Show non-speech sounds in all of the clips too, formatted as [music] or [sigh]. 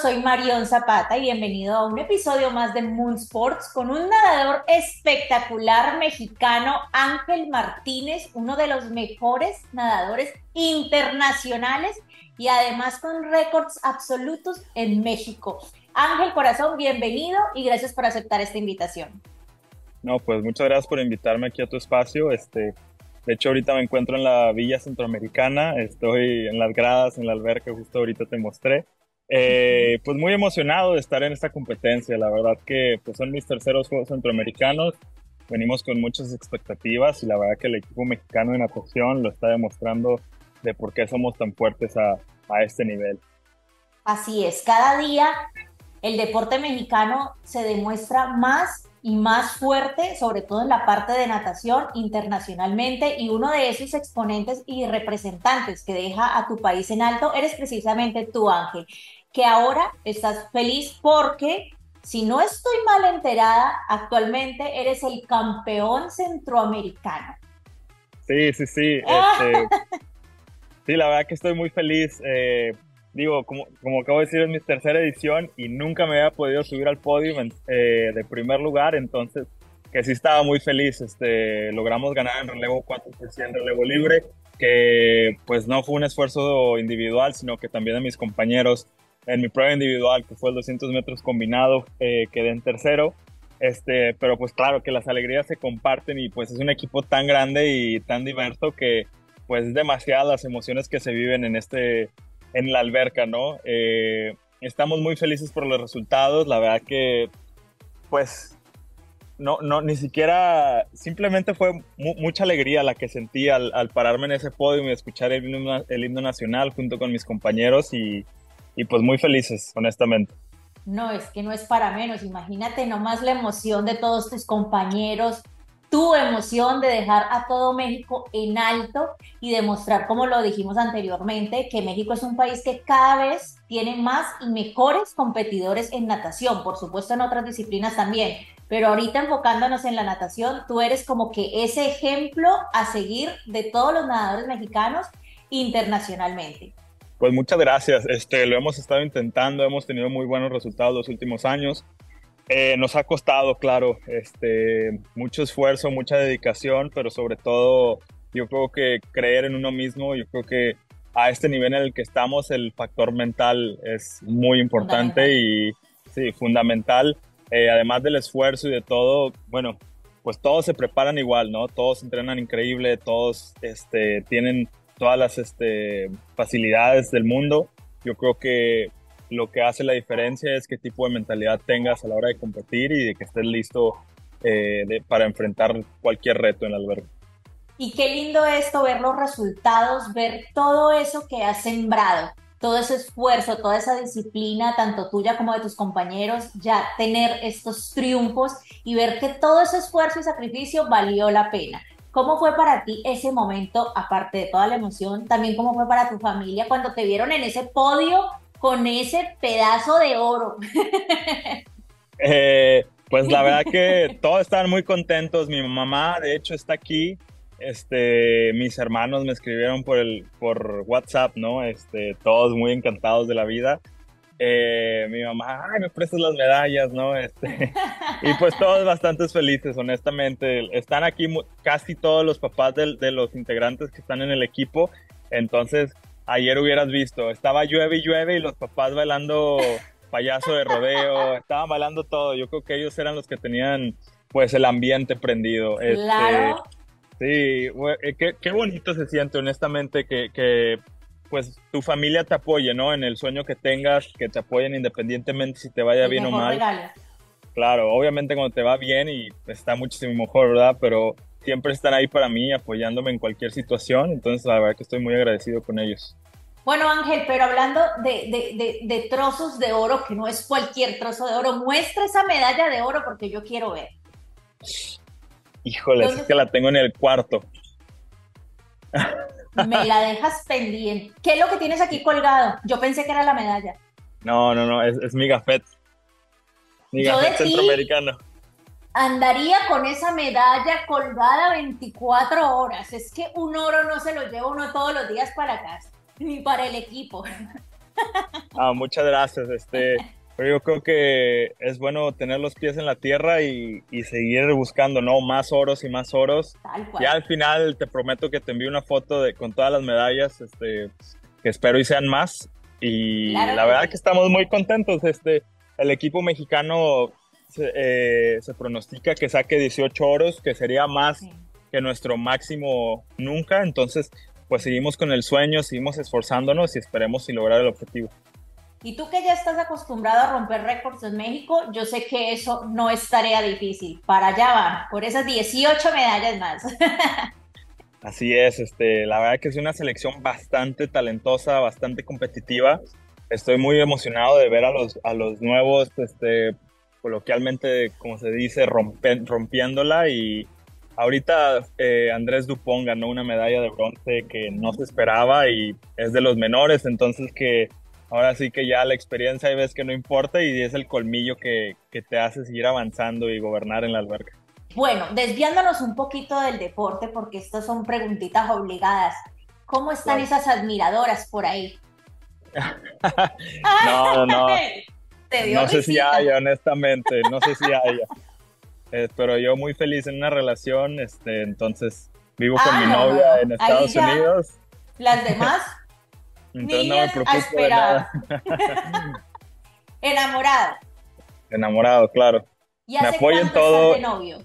soy Marion Zapata y bienvenido a un episodio más de Moon Sports con un nadador espectacular mexicano, Ángel Martínez, uno de los mejores nadadores internacionales y además con récords absolutos en México. Ángel Corazón, bienvenido y gracias por aceptar esta invitación. No, pues muchas gracias por invitarme aquí a tu espacio. Este, de hecho, ahorita me encuentro en la Villa Centroamericana, estoy en las gradas, en la alberca, justo ahorita te mostré. Eh, pues muy emocionado de estar en esta competencia, la verdad que pues son mis terceros Juegos Centroamericanos, venimos con muchas expectativas y la verdad que el equipo mexicano de natación lo está demostrando de por qué somos tan fuertes a, a este nivel. Así es, cada día el deporte mexicano se demuestra más y más fuerte, sobre todo en la parte de natación internacionalmente, y uno de esos exponentes y representantes que deja a tu país en alto eres precisamente tú, Ángel, que ahora estás feliz porque, si no estoy mal enterada, actualmente eres el campeón centroamericano. Sí, sí, sí. Este, sí, la verdad que estoy muy feliz. Eh, digo, como, como acabo de decir, es mi tercera edición y nunca me había podido subir al podio eh, de primer lugar, entonces que sí estaba muy feliz. Este, logramos ganar en relevo 4% en relevo libre, que pues no fue un esfuerzo individual, sino que también de mis compañeros en mi prueba individual, que fue el 200 metros combinado, eh, quedé en tercero. Este, pero pues claro que las alegrías se comparten y pues es un equipo tan grande y tan diverso que pues es demasiadas las emociones que se viven en este en la alberca, ¿no? Eh, estamos muy felices por los resultados, la verdad que, pues, no, no, ni siquiera, simplemente fue mucha alegría la que sentí al, pararme en ese podio y escuchar el himno, el himno nacional junto con mis compañeros y, y pues muy felices, honestamente. No, es que no es para menos. Imagínate nomás la emoción de todos tus compañeros, tu emoción de dejar a todo México en alto y demostrar, como lo dijimos anteriormente, que México es un país que cada vez tiene más y mejores competidores en natación, por supuesto en otras disciplinas también, pero ahorita enfocándonos en la natación, tú eres como que ese ejemplo a seguir de todos los nadadores mexicanos internacionalmente. Pues muchas gracias, este, lo hemos estado intentando, hemos tenido muy buenos resultados los últimos años. Eh, nos ha costado, claro, este, mucho esfuerzo, mucha dedicación, pero sobre todo yo creo que creer en uno mismo, yo creo que a este nivel en el que estamos el factor mental es muy importante y sí, fundamental. Eh, además del esfuerzo y de todo, bueno, pues todos se preparan igual, ¿no? Todos entrenan increíble, todos este, tienen todas las este, facilidades del mundo. Yo creo que lo que hace la diferencia es qué tipo de mentalidad tengas a la hora de competir y de que estés listo eh, para enfrentar cualquier reto en el albergue. Y qué lindo esto, ver los resultados, ver todo eso que has sembrado, todo ese esfuerzo, toda esa disciplina, tanto tuya como de tus compañeros, ya tener estos triunfos y ver que todo ese esfuerzo y sacrificio valió la pena. ¿Cómo fue para ti ese momento, aparte de toda la emoción, también cómo fue para tu familia cuando te vieron en ese podio con ese pedazo de oro? [laughs] Eh, pues la verdad que todos están muy contentos. Mi mamá, de hecho, está aquí. Este, mis hermanos me escribieron por el, por WhatsApp, ¿no? Este, todos muy encantados de la vida. Eh, mi mamá, ay, me prestas las medallas, ¿no? Este, [laughs] y pues todos bastante felices, honestamente. Están aquí casi todos los papás de, de los integrantes que están en el equipo. Entonces, ayer hubieras visto, estaba llueve y llueve y los papás bailando payaso de rodeo, [laughs] estaban bailando todo. Yo creo que ellos eran los que tenían pues el ambiente prendido. Este, claro. sí, eh, qué, qué, bonito se siente honestamente que, que, pues tu familia te apoye, ¿no? En el sueño que tengas, que te apoyen independientemente si te vaya bien o mal. Claro, obviamente cuando te va bien y está muchísimo mejor, ¿verdad? Pero siempre están ahí para mí, apoyándome en cualquier situación. Entonces, la verdad que estoy muy agradecido con ellos. Bueno, Ángel, pero hablando de, de, trozos de oro, que no es cualquier trozo de oro, muestra esa medalla de oro porque yo quiero ver. Híjole, es que la tengo en el cuarto. Me la dejas pendiente. ¿Qué es lo que tienes aquí colgado? Yo pensé que era la medalla. No, no, no, es, mi gafet. Mi gafet centroamericano andaría con esa medalla colgada 24 horas. Es que un oro no se lo lleva uno todos los días para casa, ni para el equipo. Ah, muchas gracias. Este, pero yo creo que es bueno tener los pies en la tierra y, seguir buscando, ¿no? Más oros y más oros. Ya al final te prometo que te envío una foto de, con todas las medallas, este, que espero y sean más. Y la verdad que estamos muy contentos. Este, el equipo mexicano se, eh, pronostica que saque 18 oros, que sería más que nuestro máximo nunca. Entonces, pues seguimos con el sueño, seguimos esforzándonos y esperemos y lograr el objetivo. Y tú que ya estás acostumbrado a romper récords en México, yo sé que eso no es tarea difícil. Para allá van, por esas 18 medallas más. [laughs] Así es, este, la verdad que es una selección bastante talentosa, bastante competitiva. Estoy muy emocionado de ver a los, a los nuevos, este, coloquialmente, como se dice, rompiéndola y ahorita eh, Andrés Dupont ganó una medalla de bronce que no se esperaba y es de los menores, entonces que ahora sí que ya la experiencia y ves que no importa y es el colmillo que, que te hace seguir avanzando y gobernar en la alberca. Bueno, desviándonos un poquito del deporte, porque estas son preguntitas obligadas. ¿Cómo están esas admiradoras por ahí? [laughs] no, no, [laughs] no. no sé si haya, honestamente, no sé si haya. Eh, pero yo muy feliz en una relación, este, entonces vivo con ah, mi novia en Estados Unidos. Las demás entonces no me preocupo de nada. [laughs] Enamorado. Enamorado, claro. ¿Y hace me apoya en todo. De novio?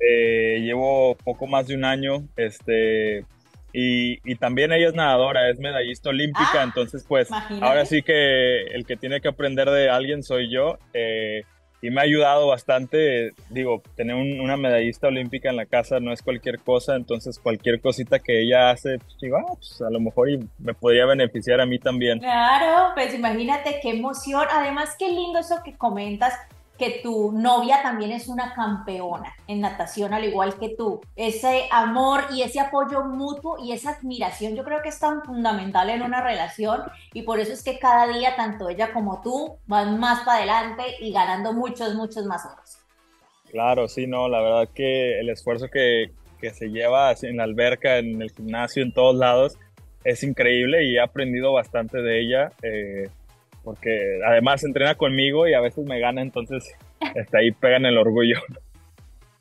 Eh, llevo poco más de un año, este, y, y, también ella es nadadora, es medallista olímpica, ah, entonces pues ahora sí que el que tiene que aprender de alguien soy yo. Eh, y me ha ayudado bastante. Digo, tener una medallista olímpica en la casa no es cualquier cosa, entonces cualquier cosita que ella hace, pues digo, ah, pues a lo mejor me podría beneficiar a mí también. Claro, pues imagínate qué emoción. Además, qué lindo eso que comentas que tu novia también es una campeona en natación, al igual que tú. Ese amor y ese apoyo mutuo y esa admiración yo creo que es tan fundamental en una relación y por eso es que cada día tanto ella como tú van más para adelante y ganando muchos, muchos más horas. Claro, sí, no, la verdad que el esfuerzo que, que se lleva en la alberca, en el gimnasio, en todos lados, es increíble y he aprendido bastante de ella. Eh, porque además entrena conmigo y a veces me gana, entonces está ahí pegan el orgullo.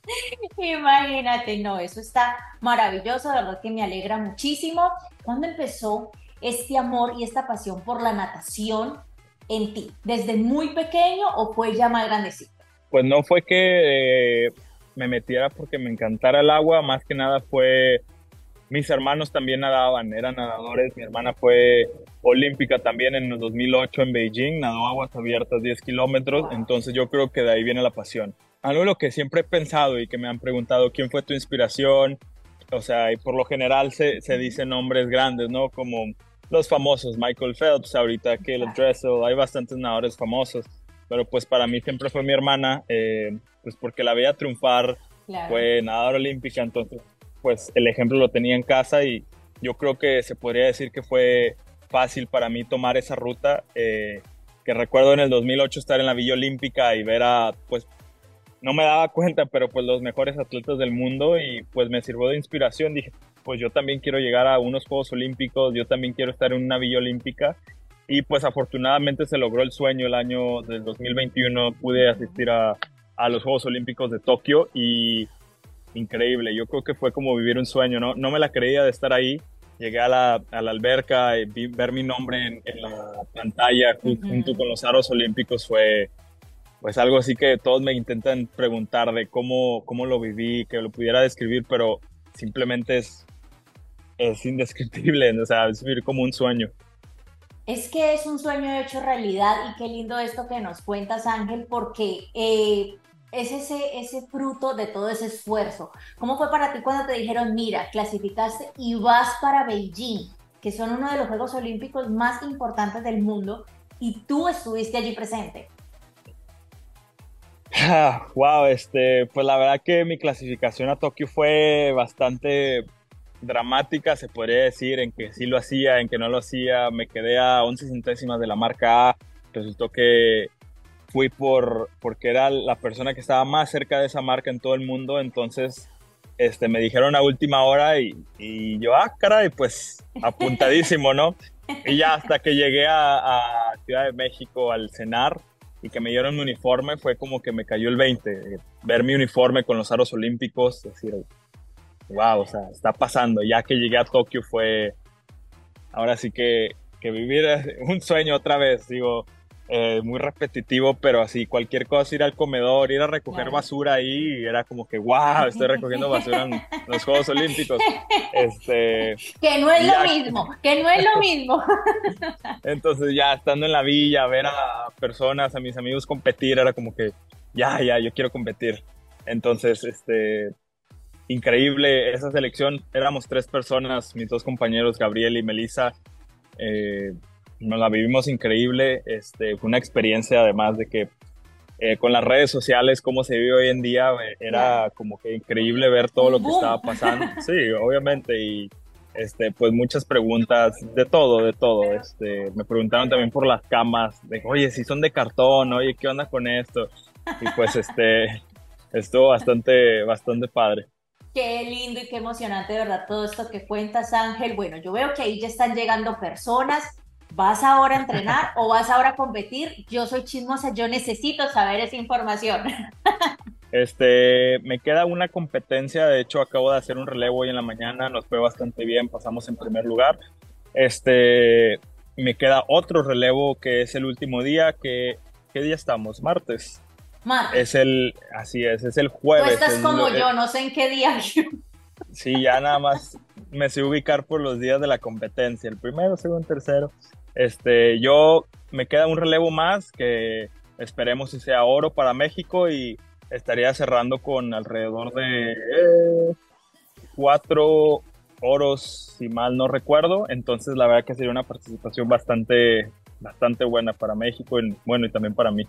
[laughs] Imagínate, no, eso está maravilloso, la verdad que me alegra muchísimo. ¿Cuándo empezó este amor y esta pasión por la natación en ti? ¿Desde muy pequeño o fue ya más grandecito? Pues no fue que eh, me metiera porque me encantara el agua, más que nada fue mis hermanos también nadaban, eran nadadores. Mi hermana fue olímpica también en el 2008 en Beijing, nadó aguas abiertas 10 kilómetros. Entonces yo creo que de ahí viene la pasión. Algo de lo que siempre he pensado y que me han preguntado, ¿quién fue tu inspiración? O sea, y por lo general se, se dicen nombres grandes, ¿no? Como los famosos, Michael Phelps, ahorita Caleb Dressel, hay bastantes nadadores famosos. Pero pues para mí siempre fue mi hermana, eh, pues porque la veía triunfar, fue nadadora olímpica, entonces pues el ejemplo lo tenía en casa y yo creo que se podría decir que fue fácil para mí tomar esa ruta. Eh, que recuerdo en el 2008 estar en la Villa Olímpica y ver a, pues, no me daba cuenta, pero pues los mejores atletas del mundo y pues me sirvió de inspiración. Dije, pues yo también quiero llegar a unos Juegos Olímpicos, yo también quiero estar en una Villa Olímpica. Y pues afortunadamente se logró el sueño el año del 2021, pude asistir a, a los Juegos Olímpicos de Tokio y increíble. Yo creo que fue como vivir un sueño, ¿no? No me la creía de estar ahí. Llegué a la, a la alberca y ver mi nombre en, la pantalla junto con los aros olímpicos fue pues algo así que todos me intentan preguntar de cómo, cómo lo viví, que lo pudiera describir, pero simplemente es, es indescriptible, [laughs] o sea, es vivir como un sueño. Es que es un sueño hecho realidad y qué lindo esto que nos cuentas, Ángel, porque eh, es ese, ese fruto de todo ese esfuerzo. ¿Cómo fue para ti cuando te dijeron, mira, clasificaste y vas para Beijing, que son uno de los Juegos Olímpicos más importantes del mundo, y tú estuviste allí presente? wow, este, pues la verdad que mi clasificación a Tokio fue bastante dramática, se podría decir, en que sí lo hacía, en que no lo hacía, me quedé a 11 centésimas de la marca A, resultó que fui por, porque era la persona que estaba más cerca de esa marca en todo el mundo, entonces este, me dijeron a última hora y, y yo, ah, caray, pues [laughs] apuntadísimo, ¿no? Y ya hasta que llegué a, Ciudad de México al cenar y que me dieron mi uniforme, fue como que me cayó el 20. Ver mi uniforme con los aros olímpicos, decir, wow, o sea, está pasando. Ya que llegué a Tokio fue, ahora sí que, que vivir un sueño otra vez. Digo, eh, muy repetitivo, pero así cualquier cosa, ir al comedor, ir a recoger basura ahí, era como que, wow, estoy recogiendo basura en los Juegos Olímpicos. Este, que no es lo mismo, que no es lo mismo. [laughs] Entonces ya estando en la villa, ver a personas, a mis amigos competir, era como que, ya, ya, yo quiero competir. Entonces, este, increíble esa selección, éramos tres personas, mis dos compañeros, Gabriel y Melissa. Eh, nos la vivimos increíble, este, fue una experiencia además de que eh, con las redes sociales, cómo se vive hoy en día, eh, era como que increíble ver todo lo que estaba pasando. [laughs] Sí, obviamente, y este, pues muchas preguntas, de todo, de todo. Este, me preguntaron también por las camas, de, oye, si son de cartón, oye, ¿qué onda con esto? Y pues este, estuvo bastante, bastante padre. Qué lindo y qué emocionante, de verdad, todo esto que cuentas, Ángel. Bueno, yo veo que ahí ya están llegando personas ¿Vas ahora a entrenar o vas ahora a competir? Yo soy chismosa, yo necesito saber esa información. Este, me queda una competencia, de hecho acabo de hacer un relevo hoy en la mañana, nos fue bastante bien, pasamos en primer lugar. Este, me queda otro relevo que es el último día, que ¿qué día estamos? Martes. Martes. Es el, así es, es el jueves. Tú estás como yo, no sé en qué día. sí, ya nada más me sé ubicar por los días de la competencia, el primero, segundo, tercero. Este, yo me queda un relevo más que esperemos si sea oro para México y estaría cerrando con alrededor de eh, cuatro oros, si mal no recuerdo. Entonces, la verdad que sería una participación bastante, bastante buena para México y bueno, y también para mí.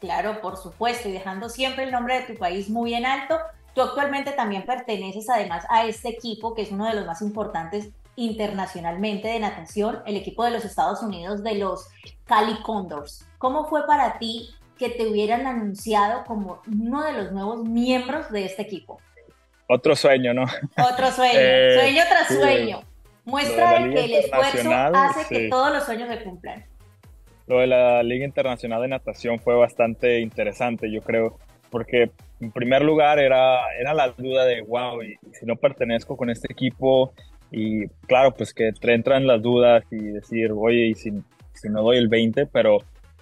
Claro, por supuesto, y dejando siempre el nombre de tu país muy en alto. Tú actualmente también perteneces además a este equipo que es uno de los más importantes internacionalmente de natación, el equipo de los Estados Unidos de los Cali Condors. ¿Cómo fue para ti que te hubieran anunciado como uno de los nuevos miembros de este equipo? Otro sueño, ¿no? Otro sueño, [laughs] eh, sueño tras sueño. Muestra de, que el esfuerzo hace que todos los sueños se cumplan. Lo de la Liga Internacional de Natación fue bastante interesante, yo creo, porque en primer lugar era, era la duda de, wow, y si no pertenezco con este equipo, y claro, pues que te entran las dudas y decir, oye, y si, si no doy el 20, pero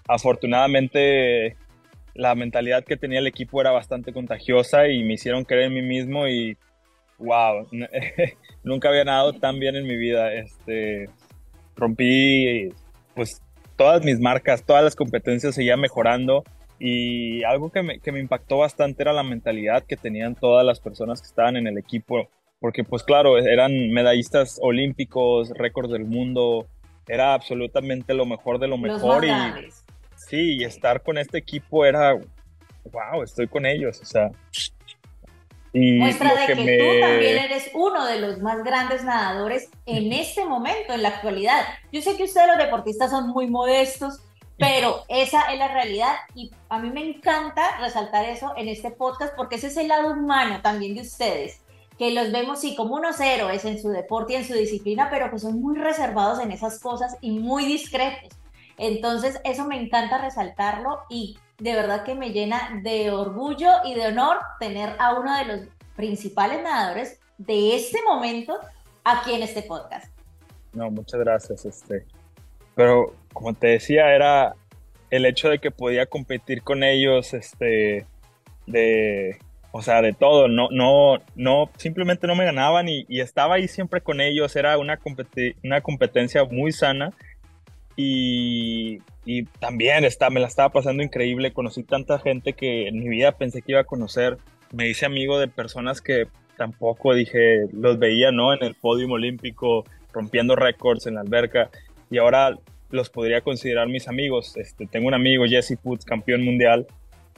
afortunadamente la mentalidad que tenía el equipo era bastante contagiosa y me hicieron creer en mí mismo y wow, [laughs] nunca había nadado tan bien en mi vida. Este, rompí pues todas mis marcas, todas las competencias seguía mejorando y algo que me, que me impactó bastante era la mentalidad que tenían todas las personas que estaban en el equipo porque pues claro, eran medallistas olímpicos, récords del mundo, era absolutamente lo mejor de lo mejor y sí, y estar con este equipo era wow, estoy con ellos, o sea, y Muestra de que, tú también eres uno de los más grandes nadadores en este momento, en la actualidad. Yo sé que ustedes los deportistas son muy modestos, pero esa es la realidad y a mí me encanta resaltar eso en este podcast porque ese es el lado humano también de ustedes que los vemos sí como unos héroes en su deporte y en su disciplina, pero que son muy reservados en esas cosas y muy discretos. Entonces, eso me encanta resaltarlo y de verdad que me llena de orgullo y de honor tener a uno de los principales nadadores de este momento aquí en este podcast. No, muchas gracias. Este. Pero como te decía, era el hecho de que podía competir con ellos, este, de o sea, de todo, no, no, no, simplemente no me ganaban y, estaba ahí siempre con ellos, era una, una competencia muy sana y, también está, me la estaba pasando increíble, conocí tanta gente que en mi vida pensé que iba a conocer, me hice amigo de personas que tampoco dije, los veía, ¿no? En el podio olímpico, rompiendo récords en la alberca. Y ahora los podría considerar mis amigos. Este, tengo un amigo, Jesse Putz, campeón mundial,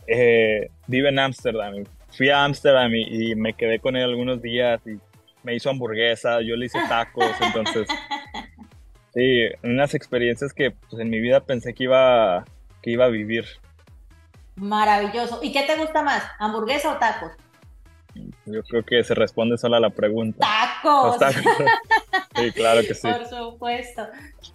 eh, vive en Ámsterdam, fui a Ámsterdam y, me quedé con él algunos días y me hizo hamburguesa, yo le hice tacos, entonces [laughs] sí, unas experiencias que pues, en mi vida pensé que iba, que iba a vivir. Maravilloso. ¿Y qué te gusta más, hamburguesa o tacos? Yo creo que se responde sola la pregunta. ¡Tacos! Sí, claro que sí. Por supuesto.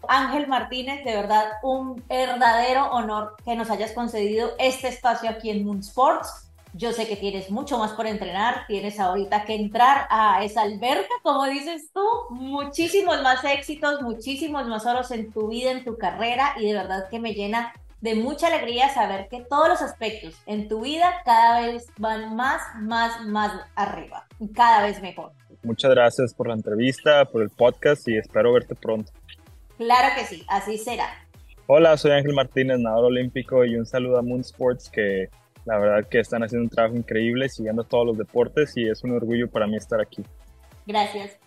Ángel Martínez, de verdad, un verdadero honor que nos hayas concedido este espacio aquí en Moon Sports. Yo sé que tienes mucho más por entrenar, tienes ahorita que entrar a esa alberca, como dices tú, muchísimos más éxitos, muchísimos más oros en tu vida, en tu carrera, y de verdad que me llena de mucha alegría saber que todos los aspectos en tu vida cada vez van más, más, más arriba y cada vez mejor. Muchas gracias por la entrevista, por el podcast y espero verte pronto. Claro que sí, así será. Hola, soy Ángel Martínez, nadador olímpico y un saludo a Moon Sports que la verdad que están haciendo un trabajo increíble siguiendo todos los deportes y es un orgullo para mí estar aquí. Gracias.